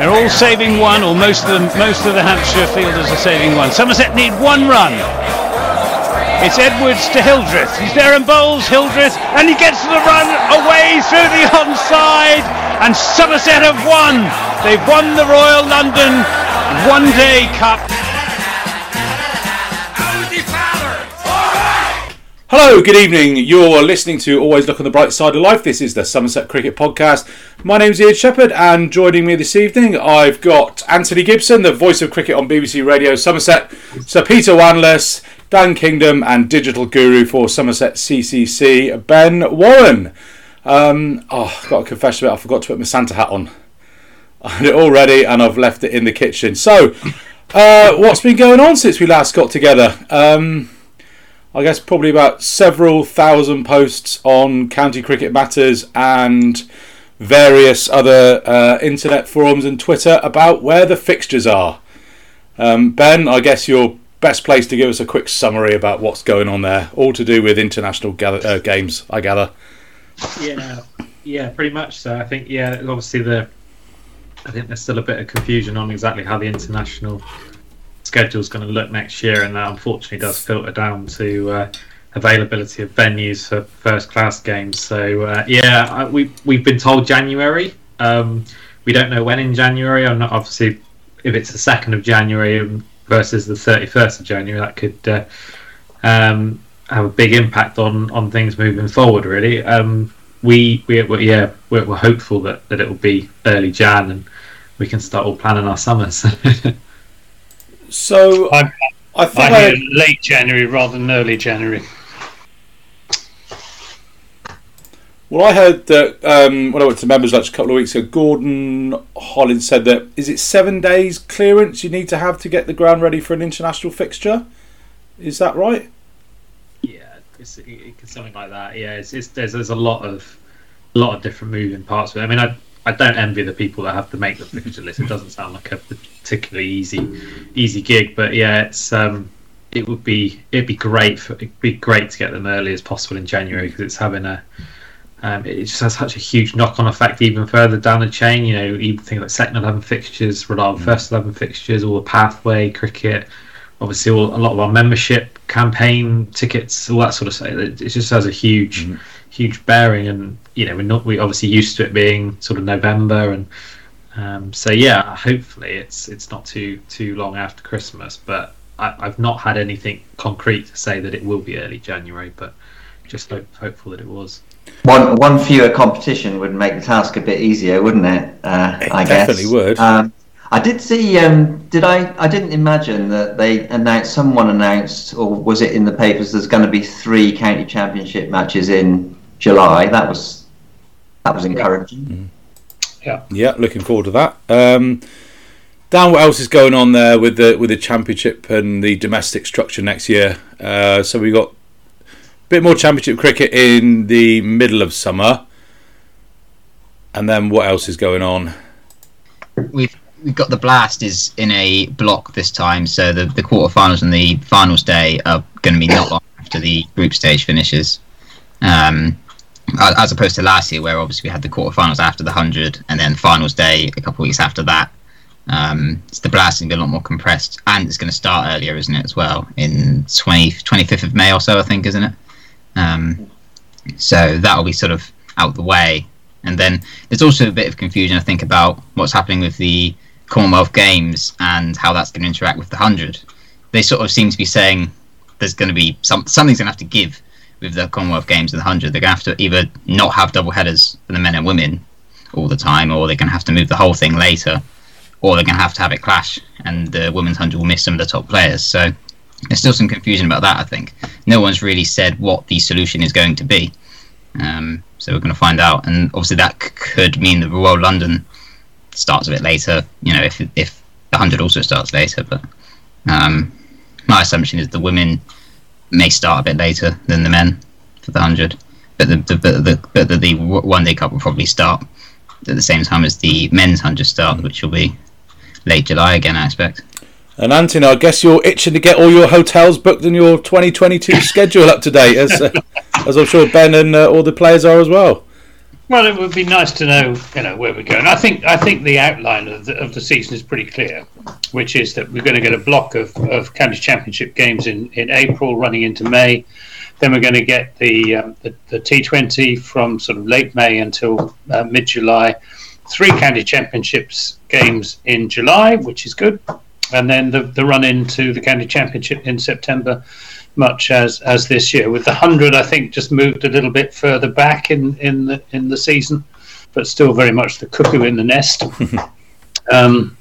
They're all saving one, or most of them, most of the Hampshire fielders are saving one. Somerset need one run. It's Edwards to Hildreth. He's there and bowls Hildreth, and he gets the run away through the onside, and Somerset have won. They've won the Royal London One Day Cup. Hello, good evening. You're listening to Always Look on the Bright Side of Life. This is the Somerset Cricket Podcast. My name's Ian Shepherd, and joining me this evening, I've got Anthony Gibson, the voice of cricket on BBC Radio Somerset, Sir Peter Wanless, Dan Kingdom, and digital guru for Somerset CCC, Ben Warren. Um, oh, I've got a confession about I forgot to put my Santa hat on. I had it all ready, and I've left it in the kitchen. So, uh, what's been going on since we last got together? Um, I guess probably about several thousand posts on county cricket matters and various other uh, internet forums and Twitter about where the fixtures are. Um, ben, I guess you're best place to give us a quick summary about what's going on there, all to do with international gather- uh, games, I gather. Yeah, yeah, pretty much so. I think yeah, obviously the I think there's still a bit of confusion on exactly how the international schedule is going to look next year, and that unfortunately does filter down to uh, availability of venues for first class games. So uh, yeah, we we've been told January. Um, we don't know when in January. I'm not obviously if it's the second of January versus the 31st of January, that could uh, um, have a big impact on on things moving forward. Really, um, we we we're, yeah we're, we're hopeful that that it will be early Jan and we can start all planning our summers. So I'm, I I think hear I, late January rather than early January. well, I heard that um, when I went to members lunch a couple of weeks ago, Gordon Hollins said that is it seven days clearance you need to have to get the ground ready for an international fixture? Is that right? yeah, it's, it's something like that. Yeah, it's, it's there's there's a lot of a lot of different moving parts. But I mean, I I don't envy the people that have to make the fixture list. It doesn't sound like a particularly easy easy gig, but yeah, it's um it would be it'd be great for it'd be great to get them early as possible in January because it's having a um, it just has such a huge knock-on effect even further down the chain. You know, even things like second eleven fixtures, reliable first eleven fixtures, all the pathway cricket, obviously all, a lot of our membership campaign tickets, all that sort of stuff. It it just has a huge, huge bearing, and you know we're not we obviously used to it being sort of November, and um, so yeah, hopefully it's it's not too too long after Christmas, but I, I've not had anything concrete to say that it will be early January, but just hope, hopeful that it was. One one fewer competition would make the task a bit easier, wouldn't it? Uh, It I guess. definitely would. Um, I did see. Um, did I? I didn't imagine that they announced. Someone announced, or was it in the papers? There's going to be three county championship matches in July. That was that was encouraging. Yeah, yeah, looking forward to that. Um, Dan, what else is going on there with the with the championship and the domestic structure next year? Uh, so we got a bit more championship cricket in the middle of summer, and then what else is going on? we've we've got the blast is in a block this time, so the the quarterfinals and the finals day are going to be not long after the group stage finishes. Um, a- as opposed to last year, where obviously we had the quarterfinals after the hundred, and then finals day a couple of weeks after that. Um, so the blast is going to be a lot more compressed, and it's going to start earlier, isn't it? As well, in 20, 25th of May or so, I think, isn't it? Um, so that'll be sort of out the way, and then there's also a bit of confusion, I think, about what's happening with the Commonwealth Games and how that's going to interact with the hundred. They sort of seem to be saying there's going to be some something's going to have to give with the Commonwealth Games and the hundred. They're to have to either not have double headers for the men and women all the time, or they're to have to move the whole thing later, or they're to have to have it clash, and the women's hundred will miss some of the top players. So there's still some confusion about that. I think no one's really said what the solution is going to be. Um, so we're going to find out, and obviously that c- could mean the Royal London starts a bit later. You know, if if the hundred also starts later, but um, my assumption is the women may start a bit later than the men for the hundred, but the the but the, but the, the one day cup will probably start at the same time as the men's hundred start, which will be late July again, I expect. And Anthony, I guess you're itching to get all your hotels booked and your 2022 schedule up to date, as uh, as I'm sure Ben and uh, all the players are as well. Well, it would be nice to know, you know, where we're going. I think I think the outline of the, of the season is pretty clear, which is that we're going to get a block of, of county championship games in, in April, running into May. Then we're going to get the um, the, the T20 from sort of late May until uh, mid July. Three county championships games in July, which is good, and then the, the run into the county championship in September much as as this year. With the hundred, I think just moved a little bit further back in in the in the season, but still very much the cuckoo in the nest. um,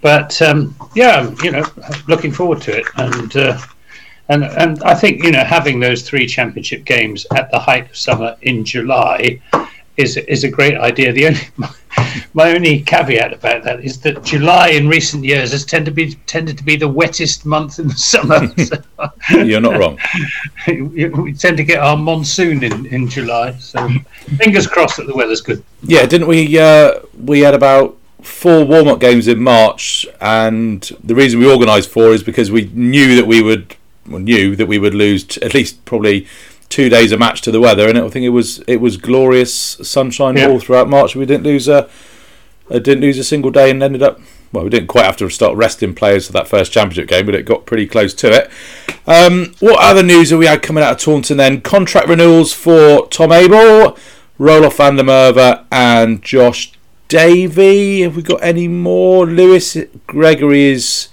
but um, yeah, you know, looking forward to it, and uh, and and I think you know having those three championship games at the height of summer in July is is a great idea. The only my only caveat about that is that July in recent years has tended to be tended to be the wettest month in the summer. You're not wrong. we tend to get our monsoon in, in July, so fingers crossed that the weather's good. Yeah, didn't we? Uh, we had about four warm up games in March, and the reason we organised four is because we knew that we would well, knew that we would lose t- at least probably two days a match to the weather, and I think it was it was glorious sunshine Yeah. all throughout March. We didn't lose a, uh didn't lose a single day, and ended up well, we didn't quite have to start resting players for that first championship game, but it got pretty close to it. Um, what other news have we had coming out of Taunton then? Contract renewals for Tom Abell, Roelof van der Merwe, and Josh Davey. Have we got any more? Lewis Gregory is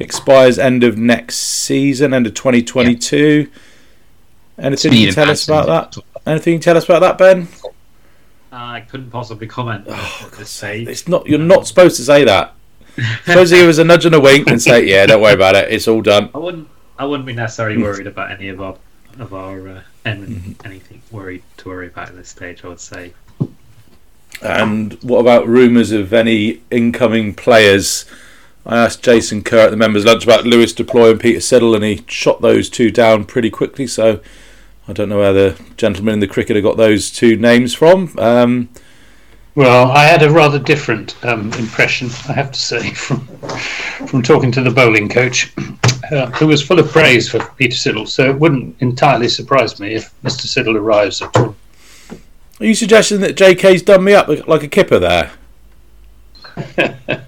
expires end of next season, end of 2022. Anything you can tell us about that? Anything you can tell us about that, Ben? I couldn't possibly comment Oh, at this stage. It's not. You're not supposed to say that. supposed to give us a nudge and a wink and say, "Yeah, don't worry about it. It's all done." I wouldn't. I wouldn't be necessarily worried about any of our of our uh, anything worried to worry about at this stage. I would say. And what about rumours of any incoming players? I asked Jason Kerr at the members' lunch about Lewis Deploy and Peter Siddle, and he shot those two down pretty quickly. So I don't know where the gentleman in the cricketer got those two names from. Um, Well, I had a rather different um, impression, I have to say, from from talking to the bowling coach, uh, who was full of praise for Peter Siddle. So it wouldn't entirely surprise me if Mr. Siddle arrives at all. are you suggesting that JK's done me up like a kipper there?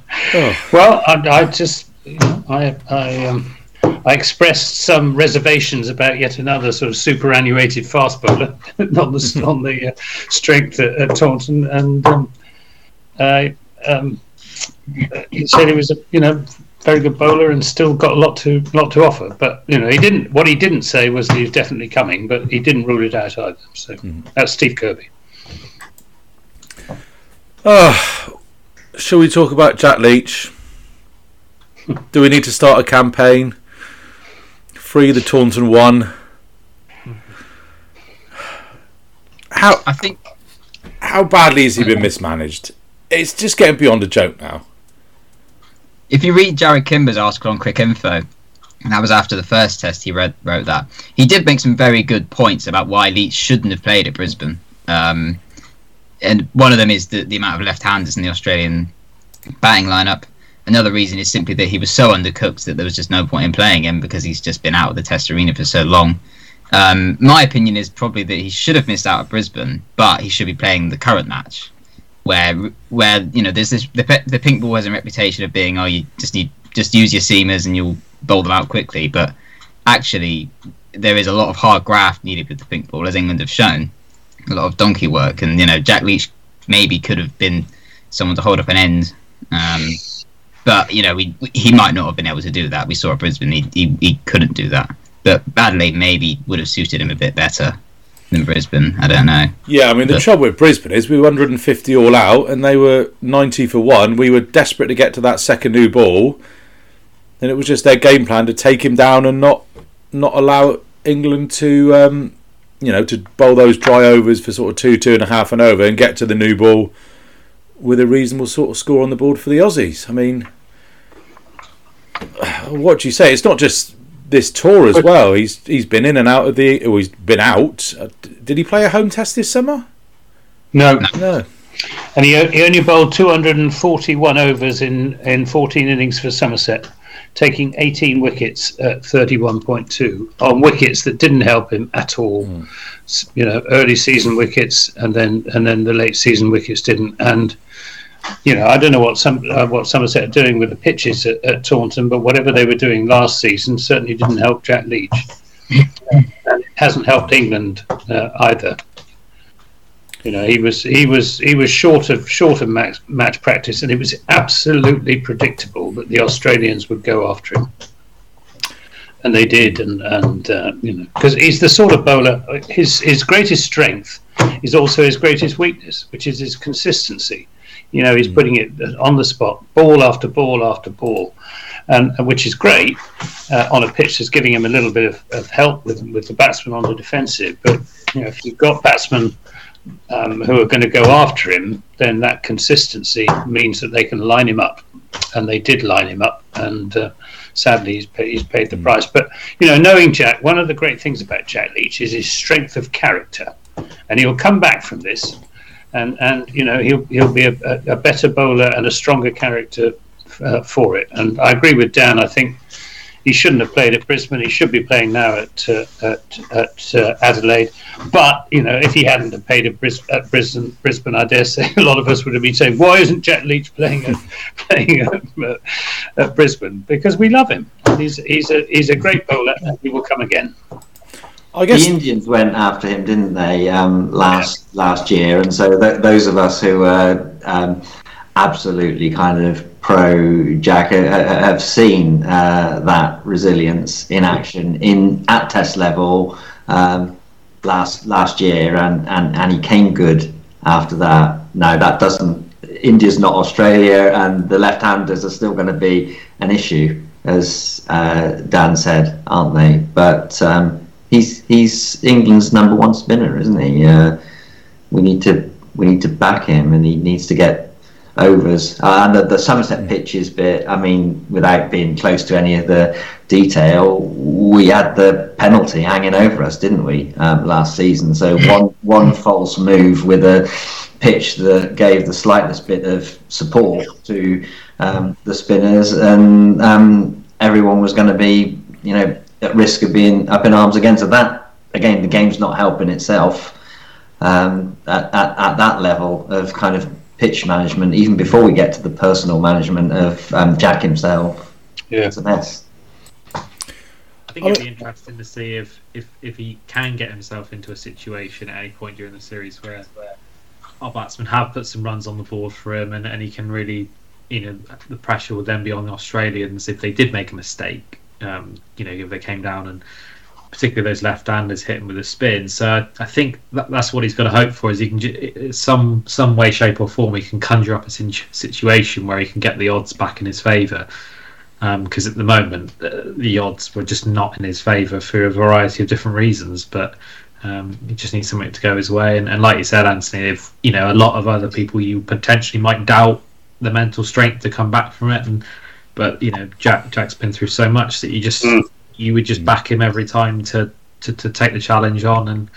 Well, I, I just, you know, I, I, um, I expressed some reservations about yet another sort of superannuated fast bowler on the on the uh, strength at, at Taunton, and um, I, um, he said he was a you know very good bowler and still got a lot to lot to offer. But you know, he didn't. What he didn't say was that he was definitely coming, but he didn't rule it out either. So that's Steve Kirby. Oh, shall we talk about Jack Leach? Do we need to start a campaign? Free the Taunton one. How I think how badly has he been mismanaged? It's just getting beyond a joke now. if you read Jarrod Kimber's article on Cricinfo, and that was after the first test, he read, wrote that. He did make some very good points about why Leach shouldn't have played at Brisbane. Um, and one of them is the, the amount of left handers in the Australian batting lineup. Another reason is simply that he was so undercooked that there was just no point in playing him because he's just been out of the test arena for so long. Um, my opinion is probably that he should have missed out at Brisbane, but he should be playing the current match where where you know there's this the, the pink ball has a reputation of being oh you just need just use your seamers and you'll bowl them out quickly. But actually there is a lot of hard graft needed with the pink ball as England have shown. A lot of donkey work and you know Jack Leach maybe could have been someone to hold up an end. Um, but you know we, we- he might not have been able to do that. We saw at Brisbane he, he, he couldn't do that. But Adelaide maybe would have suited him a bit better than Brisbane. I don't know. Yeah, I mean the But- trouble with Brisbane is we were 150 all out and they were 90 for one. We were desperate to get to that second new ball, and it was just their game plan to take him down and not not allow England to um, you know to bowl those dry overs for sort of two two and a half and over and get to the new ball with a reasonable sort of score on the board for the Aussies. I mean, what do you say? It's not just this tour as well. He's he's been in and out of the. Oh, he's been out. Uh, Did he play a home test this summer? No, No. and he, he only bowled 241 overs in, in 14 innings for Somerset. taking 18 wickets at 31.2 on wickets that didn't help him at all. Mm. You know, early season wickets, and then and then the late season wickets didn't. And you know, I don't know what some uh, what Somerset are doing with the pitches at, at, Taunton, but whatever they were doing last season certainly didn't help Jack Leach, and it hasn't helped England uh, either. You know, he was he was he was short of short of match, match practice, and it was absolutely predictable that the Australians would go after him, and they did. And and uh, you know, because he's the sort of bowler. His his greatest strength is also his greatest weakness, which is his consistency. You know, he's mm. putting it on the spot, ball after ball after ball, and, and which is great uh, on a pitch that's giving him a little bit of, of help with with the batsman on the defensive. But you know, if you've got batsmen um, who are going to go after him, then that consistency means that they can line him up, and they did line him up, and uh, sadly he's paid, he's paid the mm. price. But you know, knowing Jack, one of the great things about Jack Leach is his strength of character, and he'll come back from this, and and you know he'll he'll be a, a better bowler and a stronger character uh, for it. And I agree with Dan. I think he shouldn't have played at Brisbane. He should be playing now at uh, at, at uh, Adelaide. But you know, if he hadn't have played at, Bris- at Brisbane, Brisbane, I dare say a lot of us would have been saying, "Why isn't Jack Leach playing at playing at, uh, at Brisbane?" Because we love him. He's he's a he's a great bowler, and he will come again. I guess the Indians went after him, didn't they, um, last last year? And so th- those of us who are um, absolutely kind of pro Jack uh, have seen uh, that resilience in action in at test level um, last last year, and, and, and he came good after that. No, that doesn't. India's not Australia, and the left-handers are still going to be an issue, as uh, Dan said, aren't they? But um, he's he's England's number one spinner, isn't he? Uh, we need to we need to back him, and he needs to get overs. Uh, and the, the Somerset pitches bit, I mean, without being close to any of the detail, we had the penalty hanging over us, didn't we, um, last season? So one one false move with a pitch that gave the slightest bit of support to um, the spinners, and um, everyone was going to be, you know, at risk of being up in arms against that. Again, the game's not helping itself. Um, at, at, at that level of kind of pitch management, even before we get to the personal management of um, Jack himself. Yeah. It's a mess. I think it'd be interesting to see if, if, if he can get himself into a situation at any point during the series where, where our batsmen have put some runs on the board for him and, and he can really, you know, the pressure would then be on the Australians if they did make a mistake. Um, you know, if they came down and particularly those left-handers hitting with a spin. So I think that, that's what he's got to hope for is he can some some way, shape or form he can conjure up a situation where he can get the odds back in his favour. Because um, at the moment uh, the odds were just not in his favour for a variety of different reasons, but. Um, he just needs something to go his way, and, and like you said, Anthony, if you know a lot of other people, you potentially might doubt the mental strength to come back from it, and but you know Jack Jack's been through so much that you just mm you would just back him every time to, to, to take the challenge on. And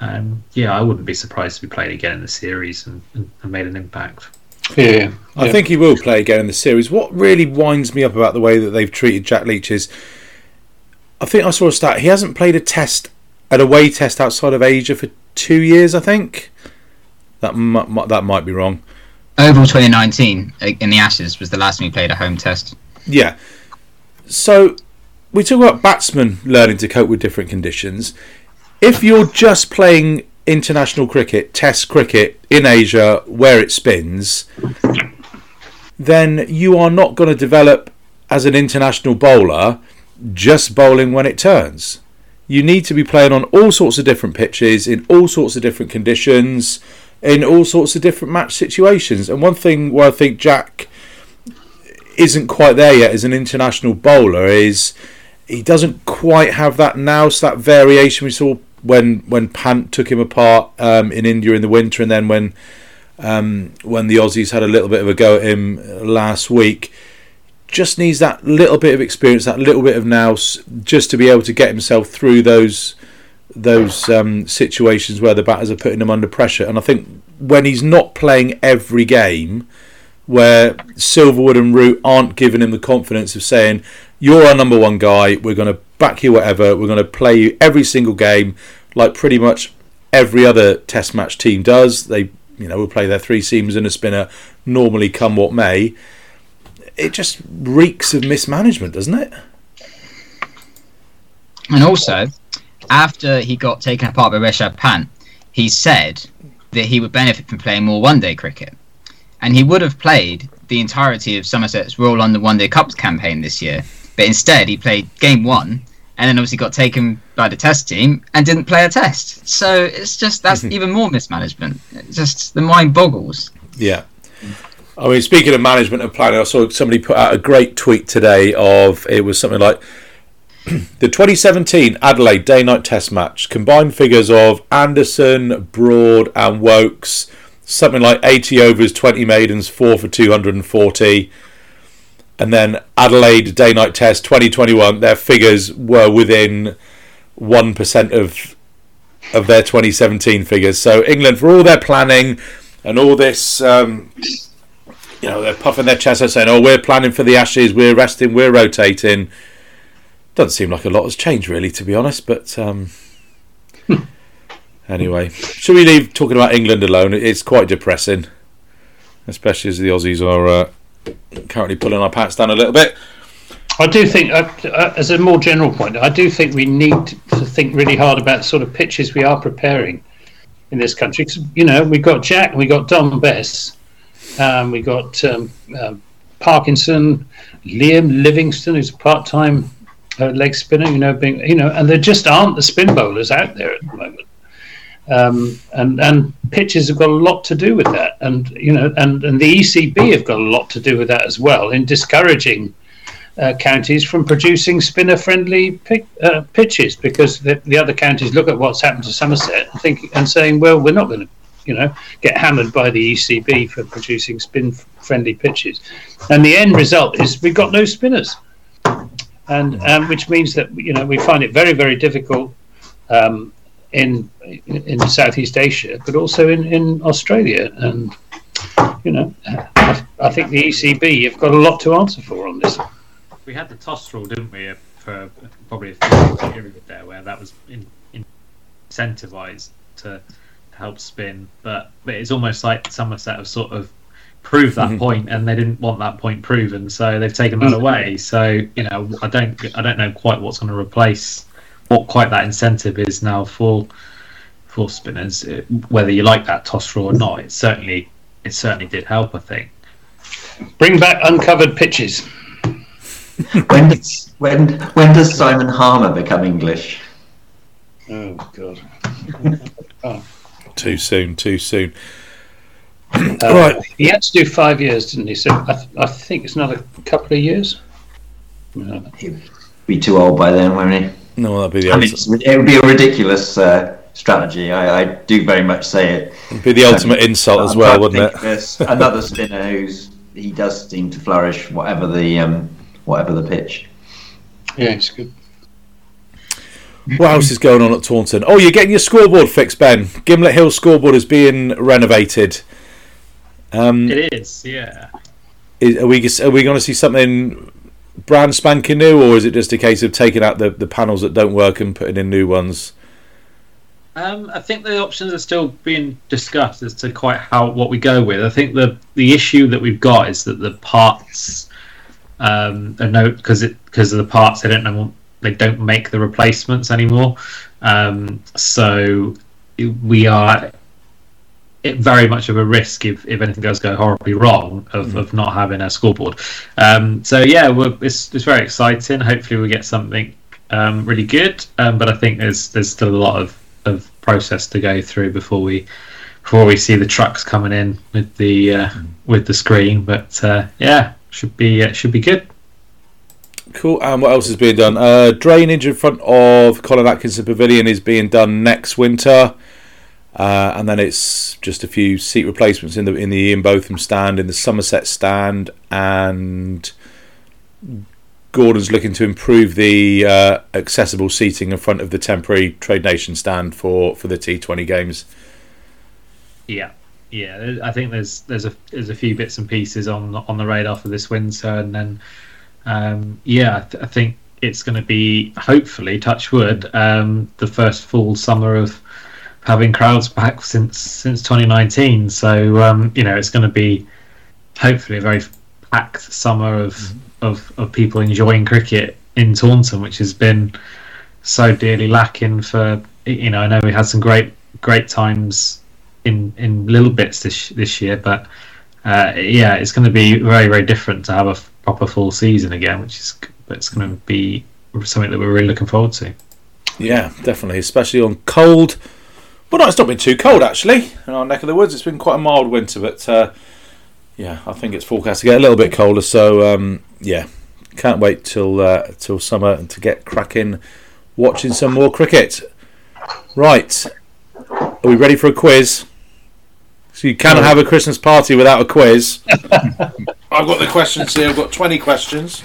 um, yeah, I wouldn't be surprised to be played again in the series and, and, and made an impact. Yeah, I think he will play again in the series. What really winds me up about the way that they've treated Jack Leach is, I think I saw a stat. He hasn't played a test, an away test outside of Asia for two years. I think that m- that might be wrong. Oval 2019 in the Ashes was the last time he played a home test. Yeah, so we talk about batsmen learning to cope with different conditions. If you're just playing international cricket, test cricket in Asia where it spins, then you are not going to develop as an international bowler just bowling when it turns. You need to be playing on all sorts of different pitches, in all sorts of different conditions, in all sorts of different match situations. And one thing where I think Jack isn't quite there yet as an international bowler is he doesn't quite have that now. So that variation we saw when when Pant took him apart um, in India in the winter, and then when um, when the Aussies had a little bit of a go at him last week. Just needs that little bit of experience, that little bit of nous, just to be able to get himself through those those um, situations where the batters are putting him under pressure. And I think when he's not playing every game, where Silverwood and Root aren't giving him the confidence of saying, "You're our number one guy. We're going to back you whatever. We're going to play you every single game, like pretty much every other Test match team does. They, you know, will play their three seamers and a spinner normally, come what may." It just reeks of mismanagement, doesn't it? And also, after he got taken apart by Rishabh Pant, he said that he would benefit from playing more one day cricket. And he would have played the entirety of Somerset's Royal London One Day Cups campaign this year. But instead, he played game one and then obviously got taken by the test team and didn't play a test. So it's just that's mm-hmm. even more mismanagement. It's just the mind boggles. Yeah. I mean, speaking of management and planning, I saw somebody put out a great tweet today of it was something like the 2017 Adelaide Day Night Test match combined figures of Anderson, Broad, and Woakes, something like 80 overs, 20 maidens, 4 for 240. And then Adelaide Day Night Test 2021, their figures were within 1% of of their 2017 figures. So England, for all their planning and all this, um, you know, they're puffing their chests out saying, "Oh, we're planning for the Ashes, we're resting, we're rotating." Doesn't seem like a lot has changed, really, to be honest. But um, anyway, should we leave talking about England alone? It's quite depressing, especially as the Aussies are uh, currently pulling our pants down a little bit. I do think, uh, uh, as a more general point, I do think we need to think really hard about the sort of pitches we are preparing in this country. 'Cause, you know, we've got Jack, we've got Dom Bess, um, we got um, um Parkinson, Liam Livingstone, who's a part-time uh, leg spinner. You know, being you know, and there just aren't the spin bowlers out there at the moment. Um, and and pitches have got a lot to do with that, and you know, and and the ECB have got a lot to do with that as well in discouraging uh, counties from producing spinner-friendly pick, uh, pitches because the, the other counties look at what's happened to Somerset and think and saying, well, we're not going to, you know, get hammered by the ECB for producing spin-friendly pitches, and the end result is we've got no spinners, and um, which means that you know we find it very very difficult. Um, in in Southeast Asia, but also in, in Australia. And you know, I, I think the ECB have got a lot to answer for on this. We had the toss rule, didn't we, for probably a period there, where that was in, in incentivized to, to help spin, but but it's almost like Somerset have sort of proved that mm-hmm. point and they didn't want that point proven so they've taken that mm. away so you know i don't i don't know quite what's going to replace what quite that incentive is now for for spinners. Uh, whether you like that toss rule or not, it certainly it certainly did help. I think. Bring back uncovered pitches. When does when when does Simon Harmer become English? Oh God. Too soon, too soon. Uh, Right. He had to do five years, didn't he? So I, th- I think it's another couple of years. Yeah. He'd be too old by then, won't he? No, that'd be the I mean, ultimate, it would be a ridiculous uh, strategy. I, I do very much say it. It'd be the ultimate insult as well, wouldn't it? of. Another spinner who's he does seem to flourish, whatever the um, whatever the pitch. yeah, it's good. What else is going on at Taunton? Oh, you're getting your scoreboard fixed, Ben. Gimblett Hill scoreboard is being renovated. Um, It is, yeah. is, are we are we going to see something brand spanking new, or is it just a case of taking out the, the panels that don't work and putting in new ones? Um, I think the options are still being discussed as to quite how what we go with. I think the the issue that we've got is that the parts um, are no because it because of the parts they don't know they don't make the replacements anymore. Um, so we are it very much of a risk if, if anything does go horribly wrong of, of not having a scoreboard. Um, so yeah, we're, it's it's very exciting. Hopefully we get something um, really good. Um, but I think there's there's still a lot of, of process to go through before we before we see the trucks coming in with the uh, with the screen. But uh, yeah, should be uh, should be good. Cool. And what else is being done? Uh, drainage in front of Colin Atkinson Pavilion is being done next winter. Uh, and then it's just a few seat replacements in the in the Ian Botham stand, in the Somerset stand, and Gordon's looking to improve the uh, accessible seating in front of the temporary Trade Nation stand for, for the T20 games. Yeah, yeah, I think there's there's a there's a few bits and pieces on on the radar for this winter, and then um, yeah, I, th- I think it's going to be hopefully touch wood um, the first full summer of having crowds back since since 2019. So um, you know it's going to be hopefully a very packed summer of, mm-hmm. of of people enjoying cricket in Taunton, which has been so dearly lacking for you know I know we had some great great times in in little bits this this year, but uh, yeah, it's going to be very very different to have a proper full season again, which is but it's going to be something that we're really looking forward to. Yeah, definitely, especially on cold. Well, no, it's not been too cold actually in our neck of the woods. It's been quite a mild winter, but uh, yeah, I think it's forecast to get a little bit colder. So um, yeah, can't wait till uh, till summer and to get cracking watching some more cricket. Right, are we ready for a quiz? So you cannot have a Christmas party without a quiz. I've got the questions here. I've got 20 questions.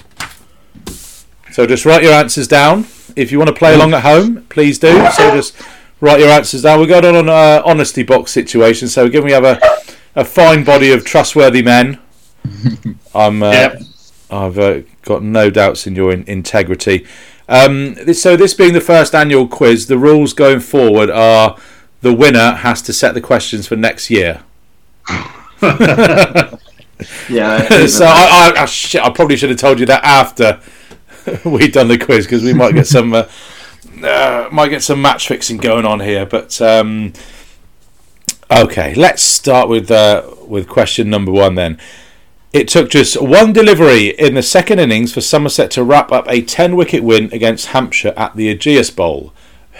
So just write your answers down. If you want to play along at home, please do. So just write your answers down. We're going on an uh, honesty box situation. So given we have a, a fine body of trustworthy men, I'm, uh, yep. I've uh, got no doubts in your in- integrity. Um, this, so this being the first annual quiz, the rules going forward are the winner has to set the questions for next year. yeah. so I, I, I, shit, I probably should have told you that after we'd done the quiz because we might get some uh, uh, might get some match fixing going on here. But um, okay, let's start with uh, with question number one then. It took just one delivery in the second innings for Somerset to wrap up a 10 wicket win against Hampshire at the Ageas Bowl.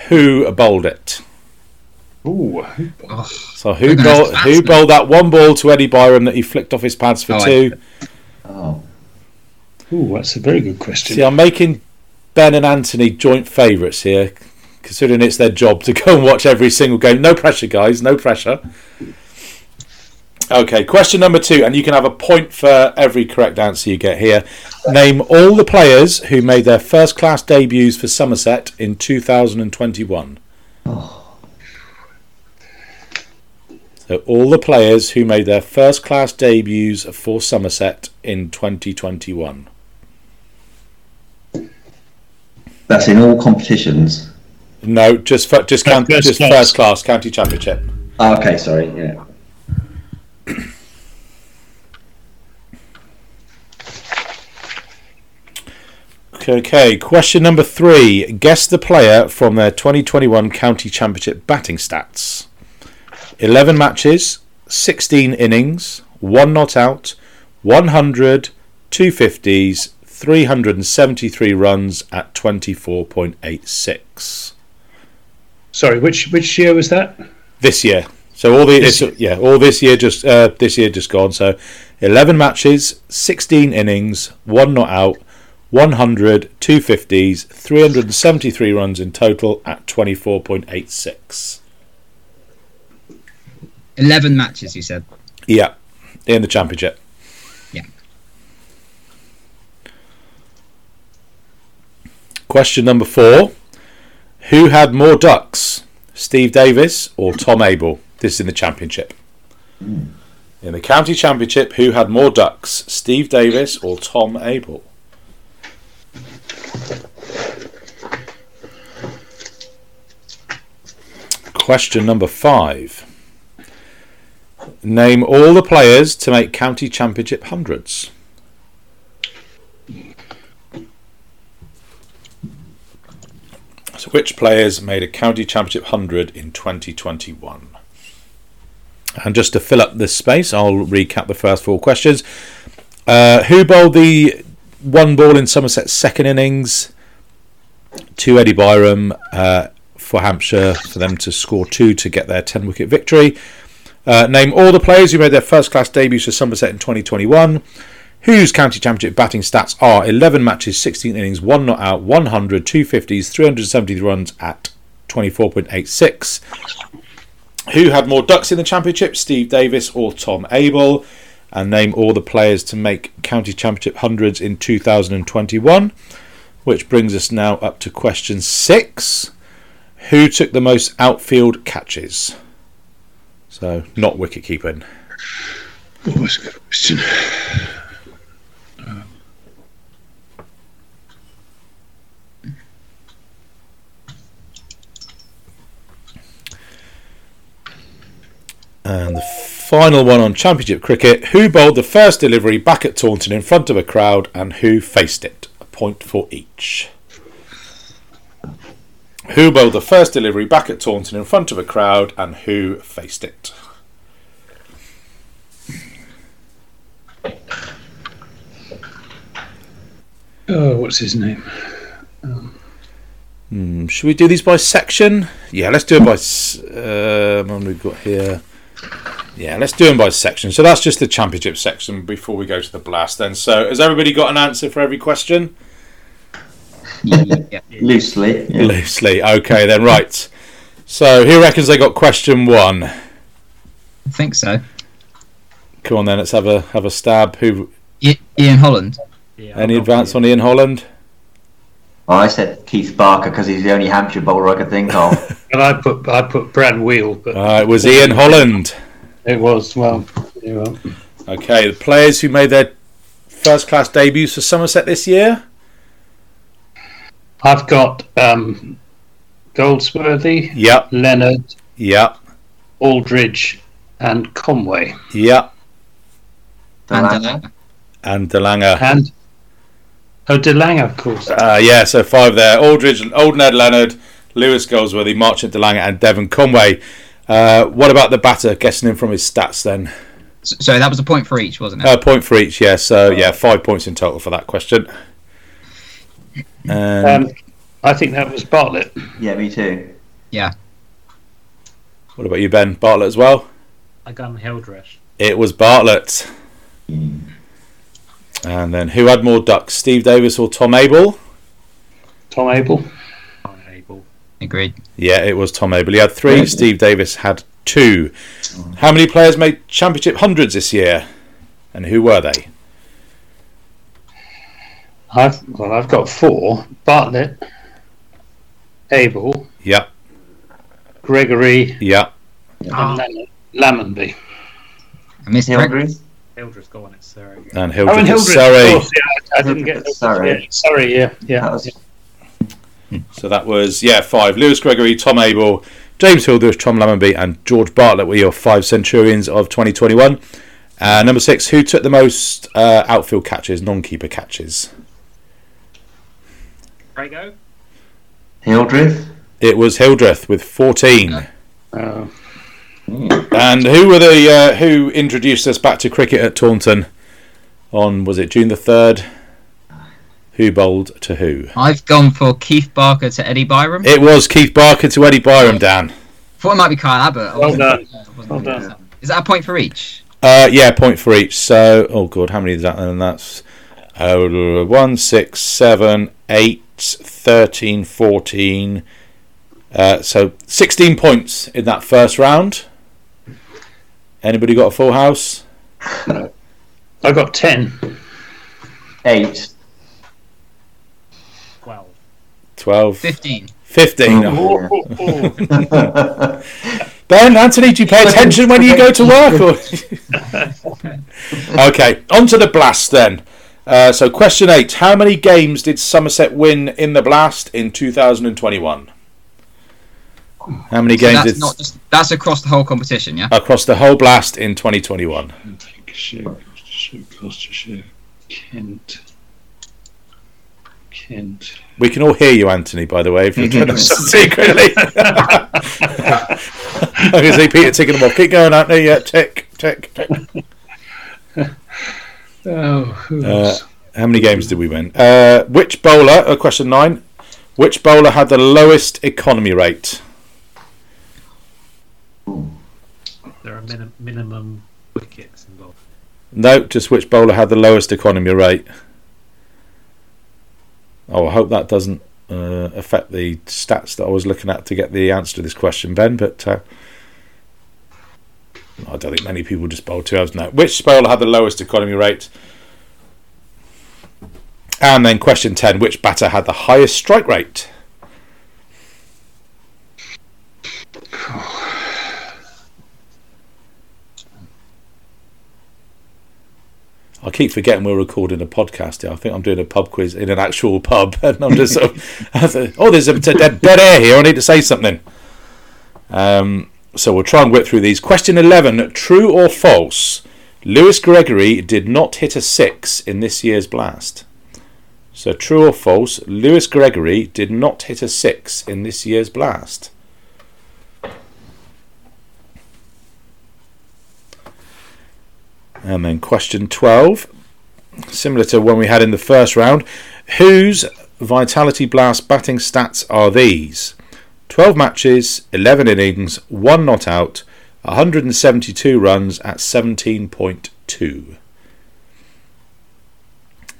Who bowled it? Ooh. So who bowled, who bowled that one ball to Eddie Byrom that he flicked off his pads for oh, two? I... Oh. Ooh, that's a very good question. See, I'm making Ben and Anthony joint favourites here, considering it's their job to go and watch every single game. No pressure, guys. No pressure. Okay, question number two, and you can have a point for every correct answer you get here. Name all the players who made their first class debuts for Somerset in 2021. Oh. So all the players who made their first class debuts for Somerset in 2021. That's in all competitions. No, just for, just count, first just class. first class county championship. Oh, okay, sorry. Yeah. Okay, question number three. Guess the player from their 2021 county championship batting stats. 11 matches, 16 innings, 1 not out, 100, 250s, 373 runs at 24.86. Sorry, which which year was that? This year. So all the this yeah, all this year just uh, this year just gone. So 11 matches, 16 innings, 1 not out, 100, 250s, 373 runs in total at 24.86. 11 matches, you said? Yeah, in the championship. Question number four Who had more ducks, Steve Davies or Tom Abell? This is in the championship. In the county championship, who had more ducks, Steve Davies or Tom Abell? Question number five. Name all the players to make county championship hundreds. So, which players made a county championship hundred in 2021? And just to fill up this space, I'll recap the first four questions. Uh, who bowled the one ball in Somerset's second innings to Eddie Byrom uh, for Hampshire for them to score two to get their 10 wicket victory? Uh, name all the players who made their first class debuts for Somerset in 2021, whose county championship batting stats are 11 matches, 16 innings, 1 not out, 100, 250s, 370 runs at 24.86. Who had more ducks in the championship, Steve Davies or Tom Abell? And name all the players to make county championship hundreds in 2021. Which brings us now up to question six. Who took the most outfield catches? So not wicket keeping. What was good question? And the final one on Championship cricket: Who bowled the first delivery back at Taunton in front of a crowd, and who faced it? A point for each. Who bowled the first delivery back at Taunton in front of a crowd, and who faced it? Oh, what's his name? Hmm, should we do these by section? Yeah, let's do it by. Uh, what have we got here? Yeah, let's do them by section. So that's just the championship section before we go to the blast. Then, so has everybody got an answer for every question? yeah. Loosely. yeah. Loosely. Okay, then right. So who reckons they got question one? I think so. Come on, then let's have a have a stab. Who? I- Ian Holland. Yeah, Any advance on Ian Holland? Well, I said Keith Barker because he's the only Hampshire bowler I could think of. And I put I put Brad Wheal, but Uh, it was Ian Holland. it was well. You Okay, the players who made their first class debuts for Somerset this year. I've got um, Goldsworthy, Yep, Leonard, yep, Aldridge, and Conway, yep. And de Lange. Delanger. And de Lange. and oh, de Lange, of course. Uh, yeah, so five there. Aldridge, and Old Ned Leonard, Lewis Goldsworthy, Marchant de Lange, and Devon Conway. Uh, what about the batter? Guessing him from his stats then. So that was a point for each, wasn't it? Uh, point for each, yeah. So yeah, five points in total for that question. And Um, I think that was Bartlett. Yeah, me too. yeah. what about you, Ben Bartlett as well? I gun Hildreth. It was Bartlett. And then who had more ducks, Steve Davies or Tom Abell? Tom Abell. Able. Agreed. Yeah, it was Tom Abell. He had three. Steve Davies had two. How many players made championship hundreds this year? And who were they? I've well, I've got four: Bartlett, Abell, Yep, Gregory, yep. and ah. Lam- Lammonby. I missed Greg. Hildreth? Hildreth, go on, it's Surrey. And Oh, and at Hildreth. Surrey. Of course, yeah, I, I didn't get Hildreth at Surrey. Yeah, sorry, yeah, yeah. That was So that was yeah five. Lewis Gregory, Tom Abell, James Hildreth, Tom Lammonby, and George Bartlett were your five Centurions of 2021. Uh, number six, who took the most uh, outfield catches, non-keeper catches? Prego? Hildreth? It was Hildreth with 14. Uh, And who were the uh, who introduced us back to cricket at Taunton on was it June the third? Who bowled to who? I've gone for Keith Barker to Eddie Byrom. It was Keith Barker to Eddie Byrom, Dan. I thought it might be Kyle Abbott. Well done. Well done. Is that a point for each? Uh, yeah, point for each. So, oh god, how many is that? Then that's uh, 1, 6, 7, 8, 13, 14. Uh, so 16 points in that first round. Anybody got a full house? No. I got 10. 8. 12, 15. 15. Oh, Oh. Ben, Anthony, do you pay attention when you go to work? Or? okay, on to the blast then. Uh, so, question eight How many games did Somerset win in the blast in 2021? How many So games that's did not just that's across the whole competition, yeah. across the whole blast in 2021? Lancashire, Gloucestershire, Gloucestershire, Kent, Kent. We can all hear you, Anthony, by the way, if you're trying to secretly. I can see Peter ticking them off. Keep going, Anthony. Yeah, tick, tick, tick. Oh, who Uh. How many games did we win? Uh, which bowler? Uh, question nine. Which bowler had the lowest economy rate? There are minim- minimum wickets involved. No, just which bowler had the lowest economy rate. Oh, I hope that doesn't uh, affect the stats that I was looking at to get the answer to this question, Ben. But uh, I don't think many people just bowled two overs now. Which bowler had the lowest economy rate? And then question ten: Which batter had the highest strike rate? I keep forgetting we're recording a podcast here. I think I'm doing a pub quiz in an actual pub, and I'm just sort of, oh, there's a dead, dead air here. I need to say something. Um, so we'll try and whip through these. Question 11 True or false? Lewis Gregory did not hit a six in this year's blast. So, true or false? Lewis Gregory did not hit a six in this year's blast. And then question 12, similar to one we had in the first round. Whose Vitality Blast batting stats are these? 12 matches, 11 innings, 1 not out, 172 runs at 17.2.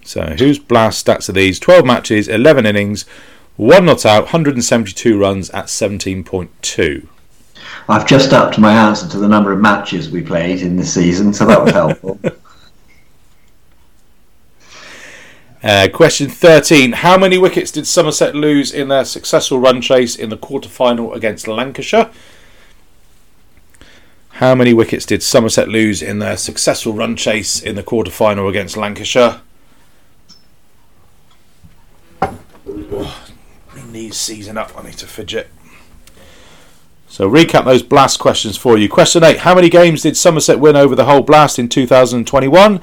So, whose blast stats are these? 12 matches, 11 innings, 1 not out, 172 runs at 17.2. I've just upped my answer to the number of matches we played in this season, so that was helpful. Uh, question 13. How many wickets did Somerset lose in their successful run chase in the quarter final against Lancashire? How many wickets did Somerset lose in their successful run chase in the quarter final against Lancashire? Oh, knees seizing up. I need to fidget. So recap those blast questions for you. Question 8. How many games did Somerset win over the whole blast in 2021?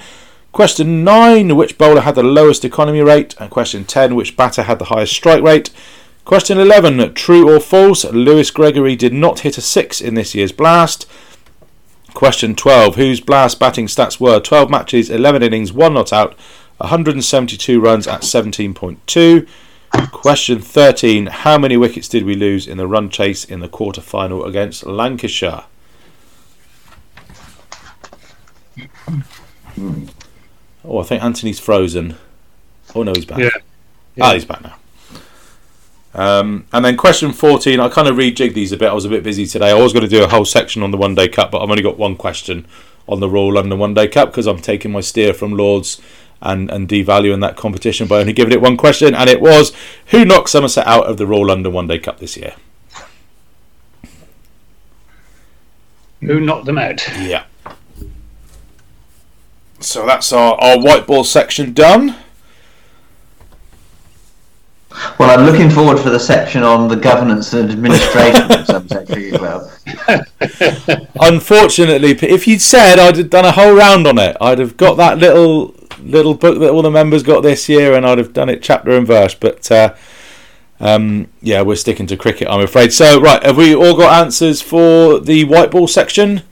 Question 9. Which bowler had the lowest economy rate? And question 10. Which batter had the highest strike rate? Question 11. True or false? Lewis Gregory did not hit a 6 in this year's blast. Question 12. Whose blast batting stats were 12 matches, 11 innings, 1 not out, 172 runs at 17.2. Question 13. How many wickets did we lose in the run chase in the quarter final against Lancashire? Oh, I think Anthony's frozen. Oh, no, he's back. Yeah. Ah, he's back now. Um, and then question 14, I kind of rejigged these a bit. I was a bit busy today. I was going to do a whole section on the One Day Cup, but I've only got one question on the Royal London One Day Cup because I'm taking my steer from Lords and, and devaluing that competition by only giving it one question. And it was who knocked Somerset out of the Royal London One Day Cup this year? Who knocked them out? Yeah. So that's our, our white ball section done. Well, I'm looking forward for the section on the governance and administration of Somerset Cricket Club. Unfortunately, if you'd said I'd have done a whole round on it, I'd have got that little little book that all the members got this year, and I'd have done it chapter and verse. But uh, um, yeah, we're sticking to cricket, I'm afraid. So right, have we all got answers for the white ball section?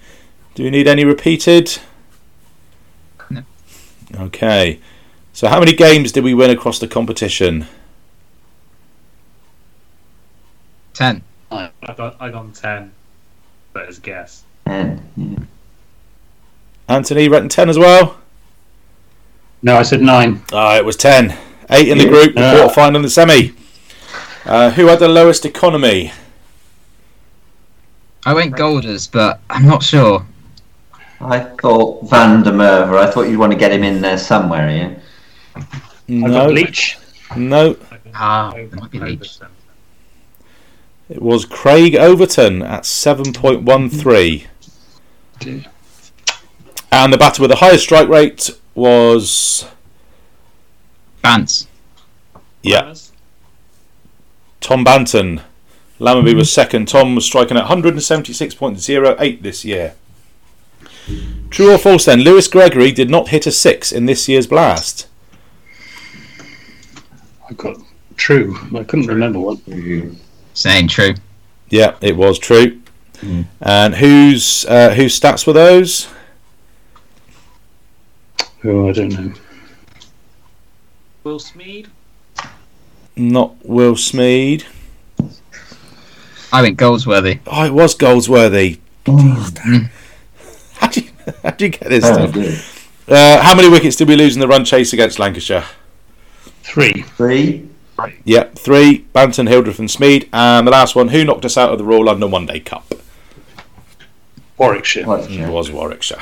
Do we need any repeated? No. Okay. So how many games did we win across the competition? 10. I got I got ten, but as a guess. And, yeah. Anthony, written ten as well. No, I said nine. Ah, it was 10. 8 in the group, the Yeah. quarter final and the semi. Uh, who had the lowest economy? I went Golders, but I'm not sure. I thought Van der Merwe. I thought you'd want to get him in there somewhere, Ian. I got No. Leach. No. Ah, Over- it might be Leach. It was Craig Overton at 7.13. And the batter with the highest strike rate was. Bance. Yeah, Tom Banton. Lammonby was second. Tom was striking at 176.08 this year. True or false then? Lewis Gregory did not hit a six in this year's blast. I got true. I couldn't remember what. Saying true. Yeah, it was true. And whose uh, whose stats were those? Oh, I don't know. Will Smeed. Not Will Smeed. I went Goldsworthy. Oh, it was Goldsworthy. How do you, how do you get this Oh, stuff? Uh, how many wickets did we lose in the run chase against Lancashire? Three. Three. Yep, three. Banton, Hildreth, and Smeed. And the last one, who knocked us out of the Royal London One Day Cup? Warwickshire. What's It was Warwickshire.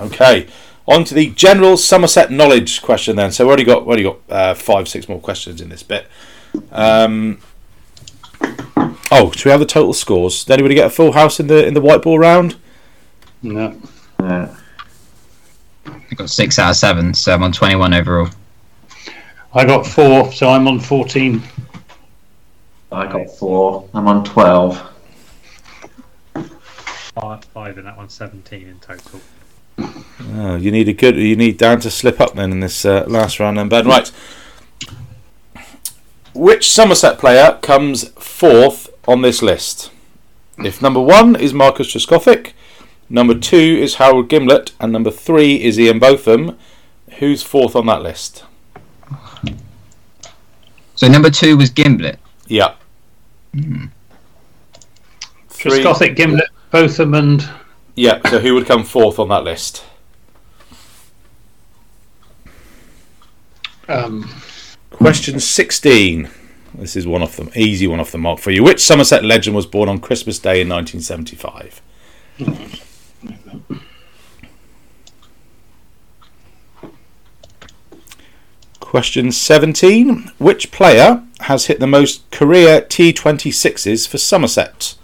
Okay, on to the general Somerset knowledge question then. So we already got already got uh, five, six more questions in this bit. Um, oh, should we have the total scores? Did anybody get a full house in the in the white ball round? No. Yeah. I got got six out of seven, so I'm on 21 overall. I got four, so I'm on 14. I got four. I'm on twelve. Five, five in that one, 17 in total. Oh, you need a good. You need Dan to slip up then in this uh, last round. Then Ben, right? Which Somerset player comes fourth on this list? If number one is Marcus Trescothick, number two is Harold Gimblett, and number three is Ian Botham, who's fourth on that list? So number two was Gimblett. Yeah. Three. Trescothick, Gimblett, Botham, and Yeah. So who would come fourth on that list? um, Question 16. This is one off the easy one off the mark for you. Which Somerset legend was born on Christmas Day in 1975? Question 17. Which player has hit the most career T26s for Somerset?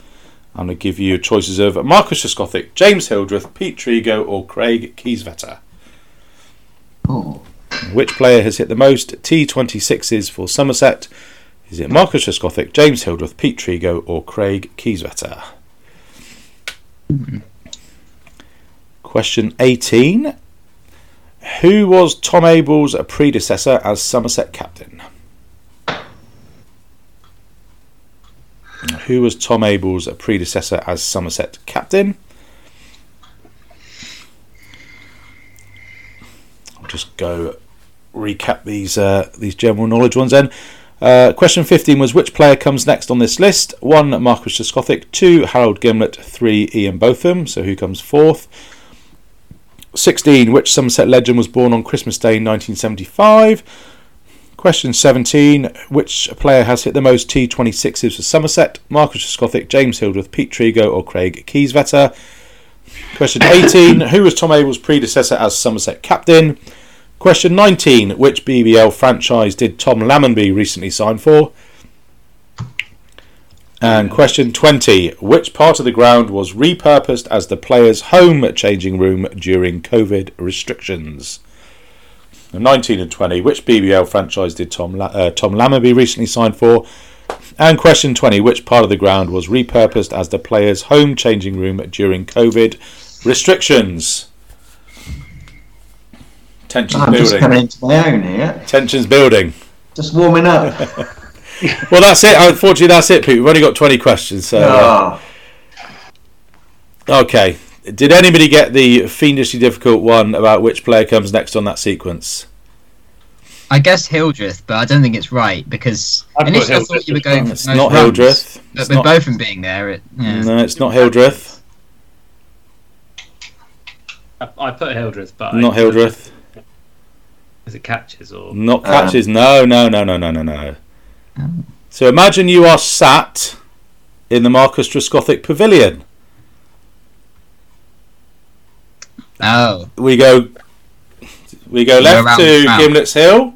I'm going to give you choices of Marcus Trescothick, James Hildreth, Pete Trego, or Craig Kieswetter. Oh, Which player has hit the most T26s for Somerset? Is it Marcus Trescothick, James Hildreth, Pete Trego, or Craig Kieswetter? Question 18. Who was Tom Abell's predecessor as Somerset captain? Who was Tom Abell's predecessor as Somerset captain? I'll just go recap these uh, these general knowledge ones then. Uh, question 15 was which player comes next on this list? 1. Marcus Trescothick, 2. Harold Gimblett, 3. Ian Botham, so who comes fourth? 16. Which Somerset legend was born on Christmas Day 1975? Question 17. Which player has hit the most T26s for Somerset? Marcus Trescothick, James Hildreth, Pete Trego, or Craig Kieswetter? Question 18. Who was Tom Abell's predecessor as Somerset captain? Question 19. Which BBL franchise did Tom Lammonby recently sign for? And question 20. Which part of the ground was repurposed as the players' home changing room during COVID restrictions? And 19 and 20. Which BBL franchise did Tom, La- uh, Tom Lammonby recently sign for? And question 20. Which part of the ground was repurposed as the players' home changing room during COVID restrictions? Tensions I'm just building. coming into my own here. Tensions building. Just warming up. Well, that's it. Unfortunately, that's it, Pete. We've only got 20 questions. So, uh, Oh, okay. Did anybody get the fiendishly difficult one about which player comes next on that sequence? I guess Hildreth, but I don't think it's right because I put initially I thought you were going well. for It's most not runs, Hildreth. But It's with not- both of them being there, it, yeah. No, it's not Hildreth. I, I put Hildreth, but Not I, Hildreth. Is it catches or? Not Uh, catches. No, no, no, no, no, no, no. So imagine you are sat in the Marcus Trescothick Pavilion. Oh, We go, we go Go left to the. Gimblett's Hill.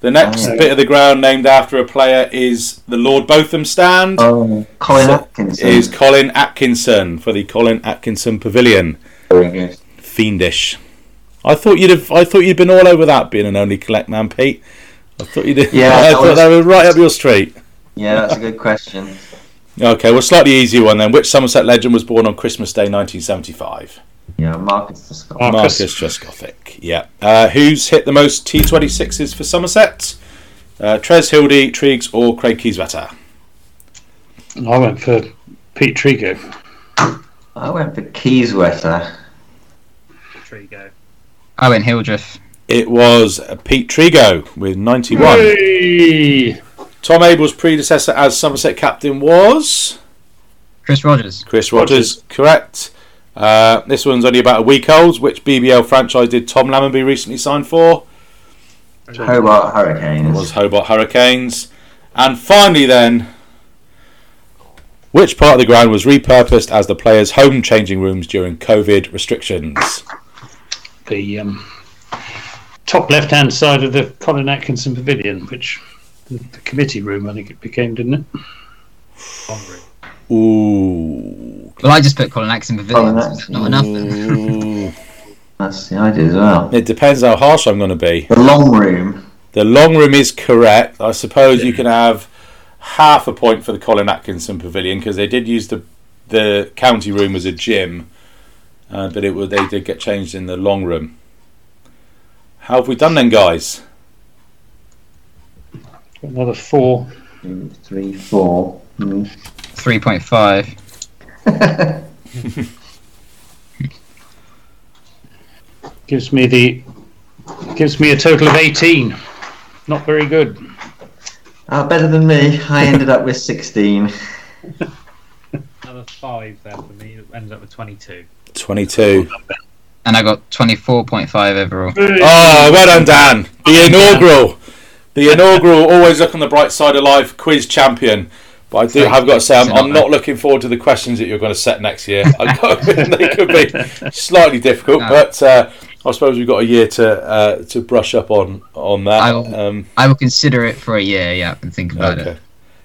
The next Oh, yeah. bit of the ground named after a player is the Lord Botham stand. oh Colin So- Atkinson. is Colin Atkinson for the Colin Atkinson Pavilion. Very good. Fiendish. I thought you'd have. I thought you'd been all over that being an only collect man, Pete. I thought you did. Yeah, I that thought was- that was right up your street. Yeah, that's a good question. Okay, well, slightly easier one then. Which Somerset legend was born on Christmas Day, 1975? Yeah, Marcus the Marcus. Marcus Trescothick. Yeah. Uh, who's hit the most T26s for Somerset? Uh, Trez Hildy, Triggs, or Craig Kieswetter? I went for Pete Trego. I went for Kieswetter. Trego. I went Hildreth. It was uh, Pete Trego with 91. Hey! Tom Abell's predecessor as Somerset captain was Chris Rogers. Chris Rogers. Correct. Uh, this one's only about a week old. Which BBL franchise did Tom Lammonby recently sign for? Hobart Hurricanes. It was Hobart Hurricanes. And finally, then, which part of the ground was repurposed as the players' home changing rooms during COVID restrictions? The um, top left hand side of the Colin Atkinson Pavilion, which the, the committee room, I think it became, didn't it? Convery. Ooh. Well, I just put Colin Atkinson Pavilion. Colin so that's not enough. Ooh. That's the idea as well. It depends how harsh I'm going to be. The long room. The long room is correct. I suppose you can have half a point for the Colin Atkinson Pavilion because they did use the the county room as a gym, uh, but it was they did get changed in the long room. How have we done then, guys? Another four. Three, Two, three, four. Hmm. 3.5. Gives me the gives me a total of eighteen. Not very good. Ah, better than me. I ended up with 16. Another five there for me. It ended up with 22. Twenty-two. And I got 24.5 overall. Oh, well done, Dan. The inaugural, the inaugural. Always look on the bright side of life. Quiz champion. But I do have got to say, I'm, I'm not looking forward to the questions that you're going to set next year. They could be slightly difficult, No. but uh, I suppose we've got a year to uh, to brush up on on that. I will- Um, I will consider it for a year, yeah, and think about okay. it.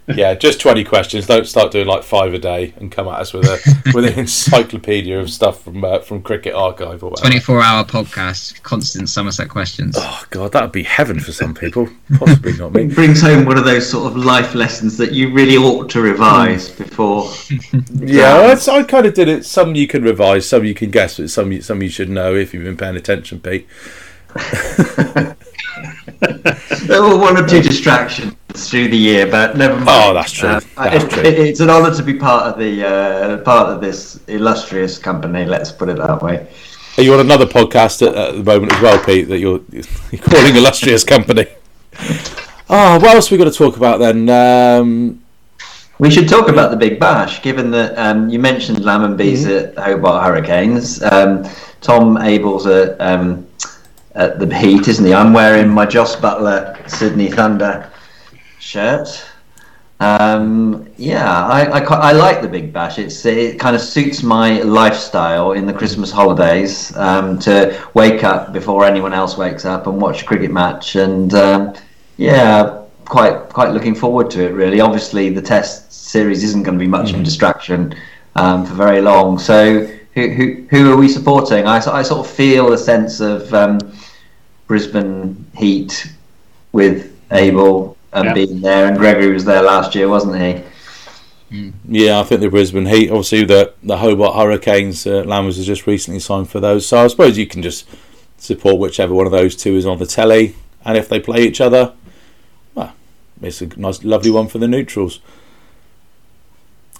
Yeah, just twenty questions. Don't start doing like five a day and come at us with a with an encyclopedia of stuff from uh, from Cricket Archive or whatever. 24 hour podcast, constant Somerset questions. Oh god, that would be heaven for some people. Possibly not me. It brings home one of those sort of life lessons that you really ought to revise before. Yeah, I, I kind of did it. Some you can revise, some you can guess, but some you, some you should know if you've been paying attention, Pete. There were one or two distractions through the year, but never mind. Oh, that's true. Uh, That's it- true. it- it's an honour to be part of the uh, part of this illustrious company. Let's put it that way. Are you on another podcast at, at the moment as well, Pete? That you're, you're calling illustrious company. Oh, what else we got to talk about then? Um, We should talk about the Big Bash, given that um, you mentioned Lammonby's at Hobart Hurricanes. Um, Tom Abell's at, um, at the Heat, isn't he? I'm wearing my Jos Buttler Sydney Thunder shirt. Um, yeah, I, I, I like the Big Bash. It's it kind of suits my lifestyle in the Christmas holidays um, to wake up before anyone else wakes up and watch a cricket match. And um, yeah, quite quite looking forward to it. Really, obviously the Test series isn't going to be much of a distraction um, for very long. So who, who who are we supporting? I, I sort of feel a sense of um, Brisbane Heat with Abell and Yeah. being there, and Gregory was there last year, wasn't he? yeah, I think the Brisbane Heat, obviously the the Hobart Hurricanes, uh, Lammers has just recently signed for those. So I suppose you can just support whichever one of those two is on the telly, and if they play each other, well, it's a nice, lovely one for the neutrals.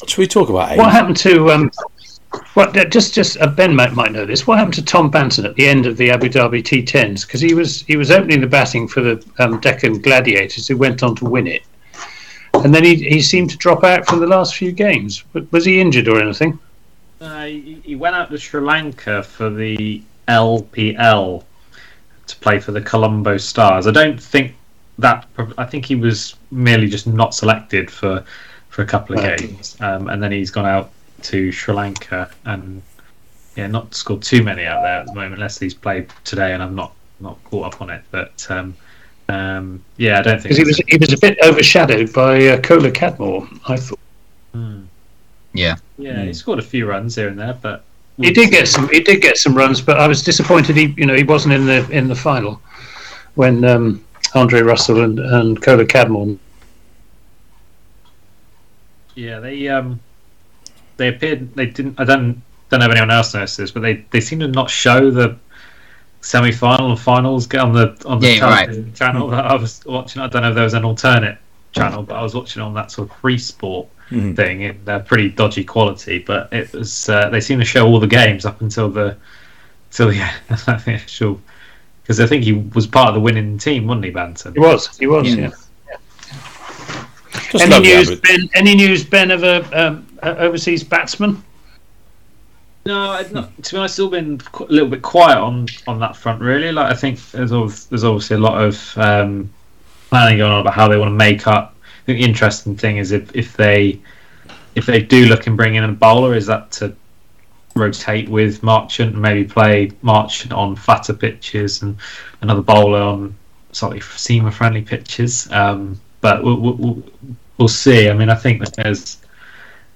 Should we talk about What happened to um? Uh, just just uh, Ben might, might know this. What happened to Tom Banton at the end of the Abu Dhabi T10s? Because he was he was opening the batting for the um, Deccan Gladiators, who went on to win it, and then he he seemed to drop out from the last few games. But was he injured or anything? Uh, he, he went out to Sri Lanka for the LPL to play for the Colombo Stars. I don't think that. I think he was merely just not selected for for a couple of Right. games, um, and then he's gone out to Sri Lanka and yeah, not scored too many out there at the moment, unless he's played today, and I'm not not caught up on it. But um, um, yeah, I don't think Because he was he was a bit overshadowed by uh, Kohler-Cadmore. I thought Hmm. Yeah. Yeah, he scored a few runs here and there, but he did get some he did get some runs, but I was disappointed he you know he wasn't in the in the final when um, Andre Russell and and Kohler-Cadmore Yeah, they um they appeared they didn't I don't don't know if anyone else noticed this, but they, they seem to not show the semi final and finals get on the on the Yeah, you're right. channel that I was watching. I don't know if there was an alternate channel, but I was watching on that sort of free sport Mhm. thing in uh, pretty dodgy quality. But it was uh, they seem to show all the games up until the till the the actual because I think he was part of the winning team, wasn't he, Banton? he was he was Yeah. yeah. Just Any news, Ben? Any news, Ben, of a um, a overseas batsman? No, I've not, to be honest, still been a little bit quiet on, on that front. Really, like I think there's there's obviously a lot of um, planning going on about how they want to make up. The interesting thing is if, if they if they do look and bring in a bowler, is that to rotate with Marchant and maybe play Marchant on fatter pitches and another bowler on slightly seamer friendly pitches. Um, but we'll, we'll, we'll, we'll see. I mean, I think that there's